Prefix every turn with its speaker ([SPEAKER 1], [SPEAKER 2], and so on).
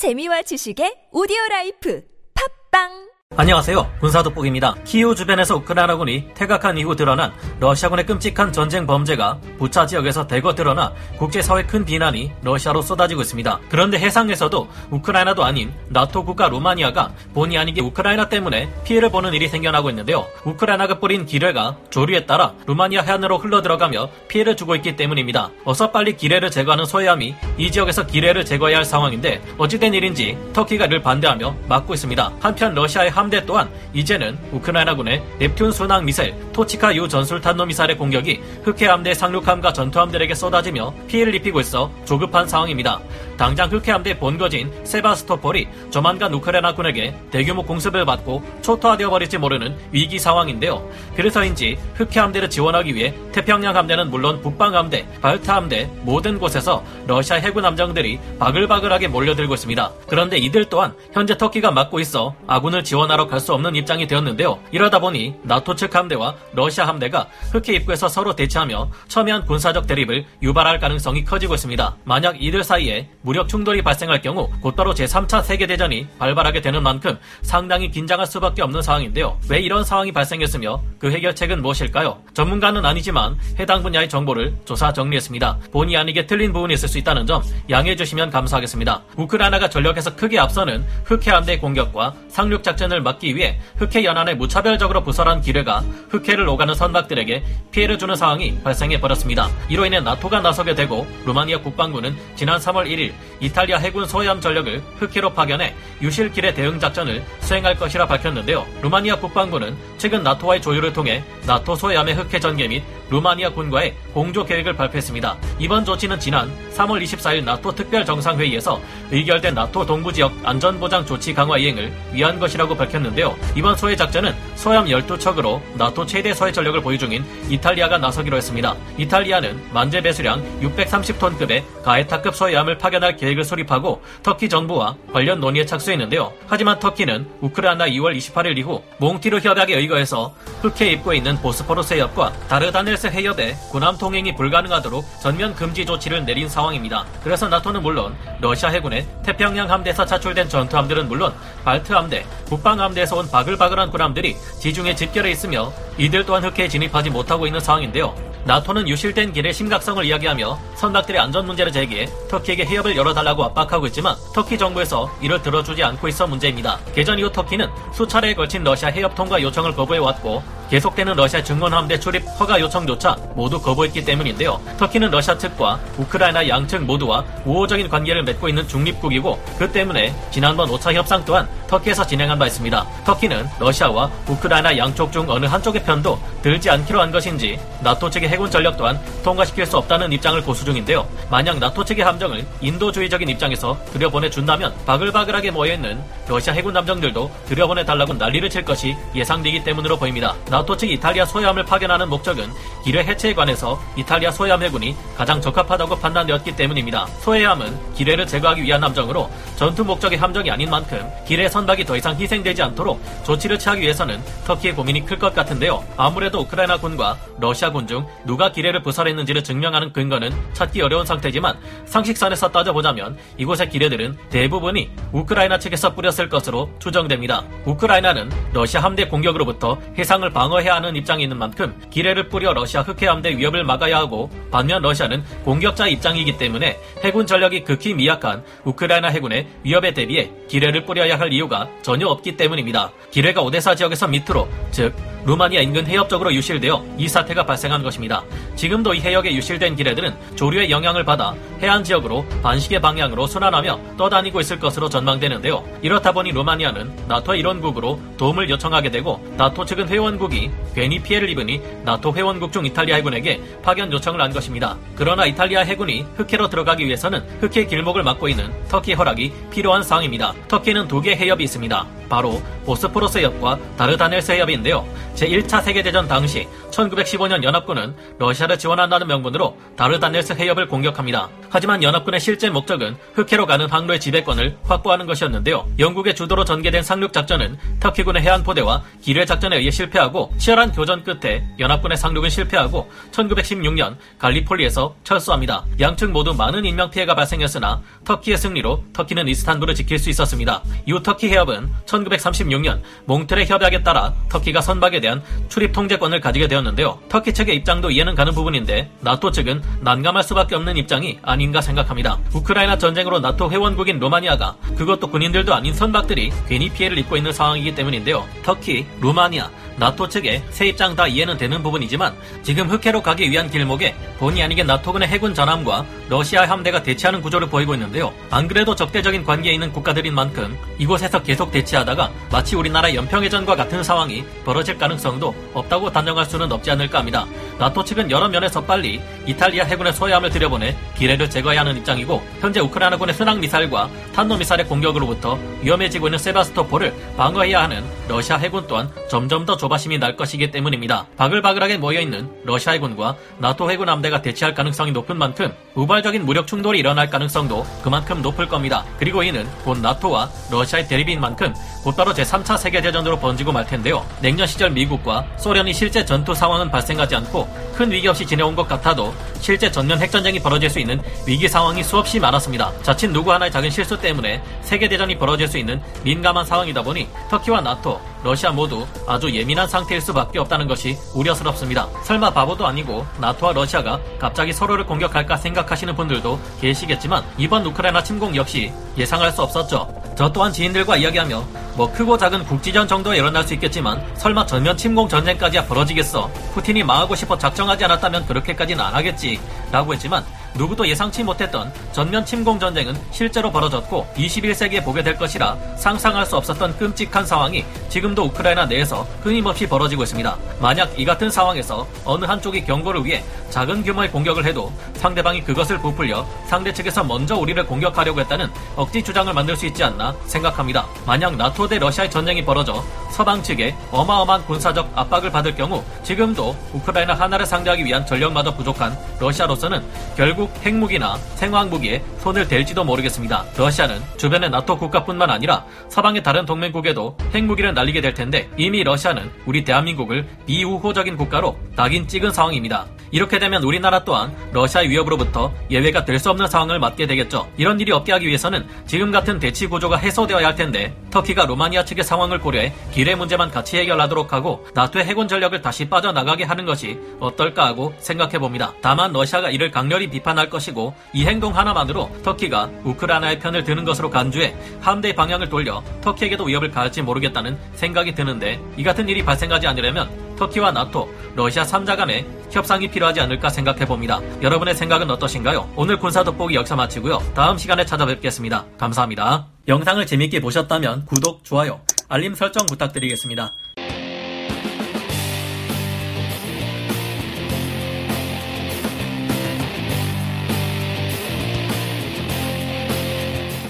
[SPEAKER 1] 재미와 지식의 오디오 라이프. 팟빵
[SPEAKER 2] 안녕하세요. 군사돋보기입니다. 키이우 주변에서 우크라이나군이 퇴각한 이후 드러난 러시아군의 끔찍한 전쟁 범죄가 부차 지역에서 대거 드러나 국제사회 큰 비난이 러시아로 쏟아지고 있습니다. 그런데 해상에서도 우크라이나도 아닌 나토 국가 루마니아가 본의 아니게 우크라이나 때문에 피해를 보는 일이 생겨나고 있는데요. 우크라이나가 뿌린 기뢰가 조류에 따라 루마니아 해안으로 흘러들어가며 피해를 주고 있기 때문입니다. 어서 빨리 기뢰를 제거하는 소해함이 이 지역에서 기뢰를 제거해야 할 상황인데 어찌된 일인지 터키가 이를 반대하며 막고 있습니다. 한편 러시아의 함대 또한 이제는 우크라이나군의 넵튠 순항 미사일 토치카 유 전술 탄도 미사일의 공격이 흑해 함대 상륙함과 전투함들에게 쏟아지며 피해를 입히고 있어 조급한 상황입니다. 당장 흑해 함대 본거지인 세바스토폴이 조만간 우크라이나군에게 대규모 공습을 받고 초토화되어 버릴지 모르는 위기 상황인데요. 그래서인지 흑해 함대를 지원하기 위해 태평양 함대는 물론 북방 함대, 발트 함대 모든 곳에서 러시아 해군 함정들이 바글바글하게 몰려들고 있습니다. 그런데 이들 또한 현재 터키가 막고 있어 아군을 지원 하러 갈 수 없는 입장이 되었는데요. 이러다 보니 나토 측 함대와 러시아 함대가 흑해 입구에서 서로 대치하며 첨예한 군사적 대립을 유발할 가능성이 커지고 있습니다. 만약 이들 사이에 무력 충돌이 발생할 경우 곧바로 제3차 세계대전이 발발하게 되는 만큼 상당히 긴장할 수밖에 없는 상황인데요. 왜 이런 상황이 발생했으며 그 해결책은 무엇일까요? 전문가는 아니지만 해당 분야의 정보를 조사 정리했습니다. 본의 아니게 틀린 부분이 있을 수 있다는 점 양해해 주시면 감사하겠습니다. 우크라이나가 전력에서 크게 앞서는 흑해 함대 공격과 상륙 작전을 막기 위해 흑해 연안에 무차별적으로 부설한 기뢰가 흑해를 오가는 선박들에게 피해를 주는 상황이 발생해 버렸습니다. 이로 인해 나토가 나서게 되고 루마니아 국방부는 지난 3월 1일 이탈리아 해군 소해함 전력을 흑해로 파견해 유실 기뢰 대응 작전을 수행할 것이라 밝혔는데요. 루마니아 국방부는 최근 나토와의 조율을 통해 나토 소해함의 흑해 전개 및 루마니아 군과의 공조 계획을 발표했습니다. 이번 조치는 지난 3월 24일 나토 특별 정상회의에서 의결된 나토 동부 지역 안전보장 조치 강화 이행을 위한 것이라고 밝혔는데요. 이번 소해 작전은 소함 12척으로 나토 최대 소해 전력을 보유 중인 이탈리아가 나서기로 했습니다. 이탈리아는 만재 배수량 630톤급의 가에타급 소해함을 파견할 계획을 수립하고 터키 정부와 관련 논의에 착수했는데요. 하지만 터키는 우크라이나 2월 28일 이후 몽트뢰 협약에 의거해서 흑해 입구에 있는 보스포루스 해협과 다르다넬스 해협에 군함 통행이 불가능하도록 전면 금지 조치를 내린 상황입니다. 그래서 나토는 물론 러시아 해군의 태평양 함대에서 차출된 전투함들은 물론 발트 함대, 북방 함대에서 온 바글바글한 군함들이 지중해 집결해 있으며 이들 또한 흑해에 진입하지 못하고 있는 상황인데요. 나토는 유실된 기뢰의 심각성을 이야기하며 선박들의 안전 문제를 제기해 터키에게 해협을 열어달라고 압박하고 있지만 터키 정부에서 이를 들어주지 않고 있어 문제입니다. 개전 이후 터키는 수차례에 걸친 러시아 해협 통과 요청을 거부해왔고 계속되는 러시아 증원함대 출입 허가 요청조차 모두 거부했기 때문인데요. 터키는 러시아 측과 우크라이나 양측 모두와 우호적인 관계를 맺고 있는 중립국이고 그 때문에 지난번 5차 협상 또한 터키에서 진행한 바 있습니다. 터키는 러시아와 우크라이나 양쪽 중 어느 한쪽의 편도 들지 않기로 한 것인지 나토 측의 해군 전력 또한 통과시킬 수 없다는 입장을 고수 중인데요. 만약 나토 측의 함정을 인도주의적인 입장에서 들여보내준다면 바글바글하게 모여있는 러시아 해군 함정들도 들여보내달라고 난리를 칠 것이 예상되기 때문으로 보입니다. 나토 측 이탈리아 소해함을 파견하는 목적은 기뢰 해체에 관해서 이탈리아 소해함 해군이 가장 적합하다고 판단되었기 때문입니다. 소해함은 기뢰를 제거하기 위한 함정으로 전투 목적의 함정이 아닌 만큼 기뢰 선박이 더 이상 희생되지 않도록 조치를 취하기 위해서는 터키의 고민이 클 것 같은데요. 아무래도 우크라이나 군과 러시아 군 중 누가 기뢰를 부설했는지를 증명하는 근거는 찾기 어려운 상태지만 상식선에서 따져보자면 이곳의 기뢰들은 대부분이 우크라이나 측에서 뿌렸을 것으로 추정됩니다. 우크라이나는 러시아 함대 공격으로부터 해상을 방어해야 하는 입장이 있는 만큼 기뢰를 뿌려 러시아 흑해 함대 위협을 막아야 하고 반면 러시아는 공격자 입장이기 때문에 해군 전력이 극히 미약한 우크라이나 해군의 위협에 대비해 기뢰를 뿌려야 할 이유가 전혀 없기 때문입니다. 기뢰가 오데사 지역에서 밑으로 즉 루마니아 인근 해협 쪽으로 유실되어 이 사태가 발생한 것입니다. 지금도 이 해역에 유실된 기뢰들은 조류의 영향을 받아 해안 지역으로 반시계 방향으로 순환하며 떠다니고 있을 것으로 전망되는데요. 이렇다 보니 루마니아는 나토 일원국으로 도움을 요청하게 되고 나토 측은 회원국이 괜히 피해를 입으니 나토 회원국 중 이탈리아 해군에게 파견 요청을 한 것입니다. 그러나 이탈리아 해군이 흑해로 들어가기 위해서는 흑해 길목을 막고 있는 터키 허락이 필요한 상황입니다. 터키는 두 개 해협이 있습니다. 바로 보스포러스 해협과 다르다넬스 해협인데요. 제1차 세계대전 당시 1915년 연합군은 러시아를 지원한다는 명분으로 다르다넬스 해협을 공격합니다. 하지만 연합군의 실제 목적은 흑해로 가는 항로의 지배권을 확보하는 것이었는데요. 영국의 주도로 전개된 상륙 작전은 터키군의 해안 포대와 기뢰 작전에 의해 실패하고 치열한 교전 끝에 연합군의 상륙은 실패하고 1916년 갈리폴리에서 철수합니다. 양측 모두 많은 인명 피해가 발생했으나 터키의 승리로 터키는 이스탄불을 지킬 수 있었습니다. 이후 터키 해협은 1936년 몽트레 협약에 따라 터키가 선박에 대한 출입 통제권을 가지게 되었는데요. 터키 측의 입장도 이해는 가는 부분인데 나토 측은 난감할 수밖에 없는 입장이 아닌가 생각합니다. 우크라이나 전쟁으로 나토 회원국인 로마니아가 그것도 군인들도 아닌 선박들이 괜히 피해를 입고 있는 상황이기 때문인데요. 터키, 루마니아, 나토 측의 새 입장 다 이해는 되는 부분이지만 지금 흑해로 가기 위한 길목에 본의 아니게 나토군의 해군 전함과 러시아 함대가 대치하는 구조를 보이고 있는데요. 안 그래도 적대적인 관계에 있는 국가들인 만큼 이곳에서 계속 대치하다 가 마치 우리나라 연평해전과 같은 상황이 벌어질 가능성도 없다고 단정할 수는 없지 않을까 합니다. 나토 측은 여러 면에서 빨리 이탈리아 해군의 소야함을 들여보내 기뢰를 제거해야 하는 입장이고 현재 우크라이나군의 순항 미사일과 탄도 미사일의 공격으로부터 위험해지고 있는 세바스토폴을 방어해야 하는 러시아 해군 또한 점점 더 조바심이 날 것이기 때문입니다. 바글바글하게 모여있는 러시아 해군과 나토 해군 함대가 대치할 가능성이 높은 만큼 우발적인 무력 충돌이 일어날 가능성도 그만큼 높을 겁니다. 그리고 이는 곧 나토와 러시아의 대립인 만큼 곧바로 제3차 세계대전으로 번지고 말 텐데요. 냉전 시절 미국과 소련이 실제 전투 상황은 발생하지 않고 큰 위기 없이 지내온 것 같아도 실제 전면 핵전쟁이 벌어질 수 있는 위기 상황이 수없이 많았습니다. 자칫 누구 하나의 작은 실수 때문에 세계대전이 벌어질 수 있는 민감한 상황이다 보니 터키와 나토, 러시아 모두 아주 예민한 상태일 수밖에 없다는 것이 우려스럽습니다. 설마 바보도 아니고 나토와 러시아가 갑자기 서로를 공격할까 생각하시는 분들도 계시겠지만 이번 우크라이나 침공 역시 예상할 수 없었죠. 저 또한 지인들과 이야기하며 뭐 크고 작은 국지전 정도에 일어날 수 있겠지만 설마 전면 침공 전쟁까지야 벌어지겠어. 푸틴이 망하고 싶어 작정하지 않았다면 그렇게까지는 안 하겠지. 라고 했지만 누구도 예상치 못했던 전면 침공 전쟁은 실제로 벌어졌고 21세기에 보게 될 것이라 상상할 수 없었던 끔찍한 상황이 지금도 우크라이나 내에서 끊임없이 벌어지고 있습니다. 만약 이 같은 상황에서 어느 한쪽이 경고를 위해 작은 규모의 공격을 해도 상대방이 그것을 부풀려 상대 측에서 먼저 우리를 공격하려고 했다는 억지 주장을 만들 수 있지 않나 생각합니다. 만약 나토 대 러시아의 전쟁이 벌어져 서방 측에 어마어마한 군사적 압박을 받을 경우 지금도 우크라이나 하나를 상대하기 위한 전력마저 부족한 러시아로서는 결국 핵무기나 생화학무기에 손을 댈지도 모르겠습니다. 러시아는 주변의 나토 국가뿐만 아니라 서방의 다른 동맹국에도 핵무기를 날리게 될 텐데 이미 러시아는 우리 대한민국을 비우호적인 국가로 낙인 찍은 상황입니다. 이렇게 되면 우리나라 또한 러시아의 위협으로부터 예외가 될 수 없는 상황을 맞게 되겠죠. 이런 일이 없게 하기 위해서는 지금 같은 대치 구조가 해소되어야 할 텐데 터키가 로마니아 측의 상황을 고려해 기뢰 문제만 같이 해결하도록 하고 나토의 해군 전력을 다시 빠져나가게 하는 것이 어떨까 하고 생각해 봅니다. 다만 러시아가 이를 강렬히 비판 할 것이고 이 행동 하나만으로 터키가 우크라이나의 편을 드는 것으로 간주해 함대의 방향을 돌려 터키에게도 위협을 가할지 모르겠다는 생각이 드는데 이 같은 일이 발생하지 않으려면 터키와 나토, 러시아 3자 간의 협상이 필요하지 않을까 생각해 봅니다. 여러분의 생각은 어떠신가요? 오늘 군사 돋보기 역사 마치고요. 다음 시간에 찾아뵙겠습니다. 감사합니다. 영상을 재밌게 보셨다면 구독, 좋아요, 알림 설정 부탁드리겠습니다.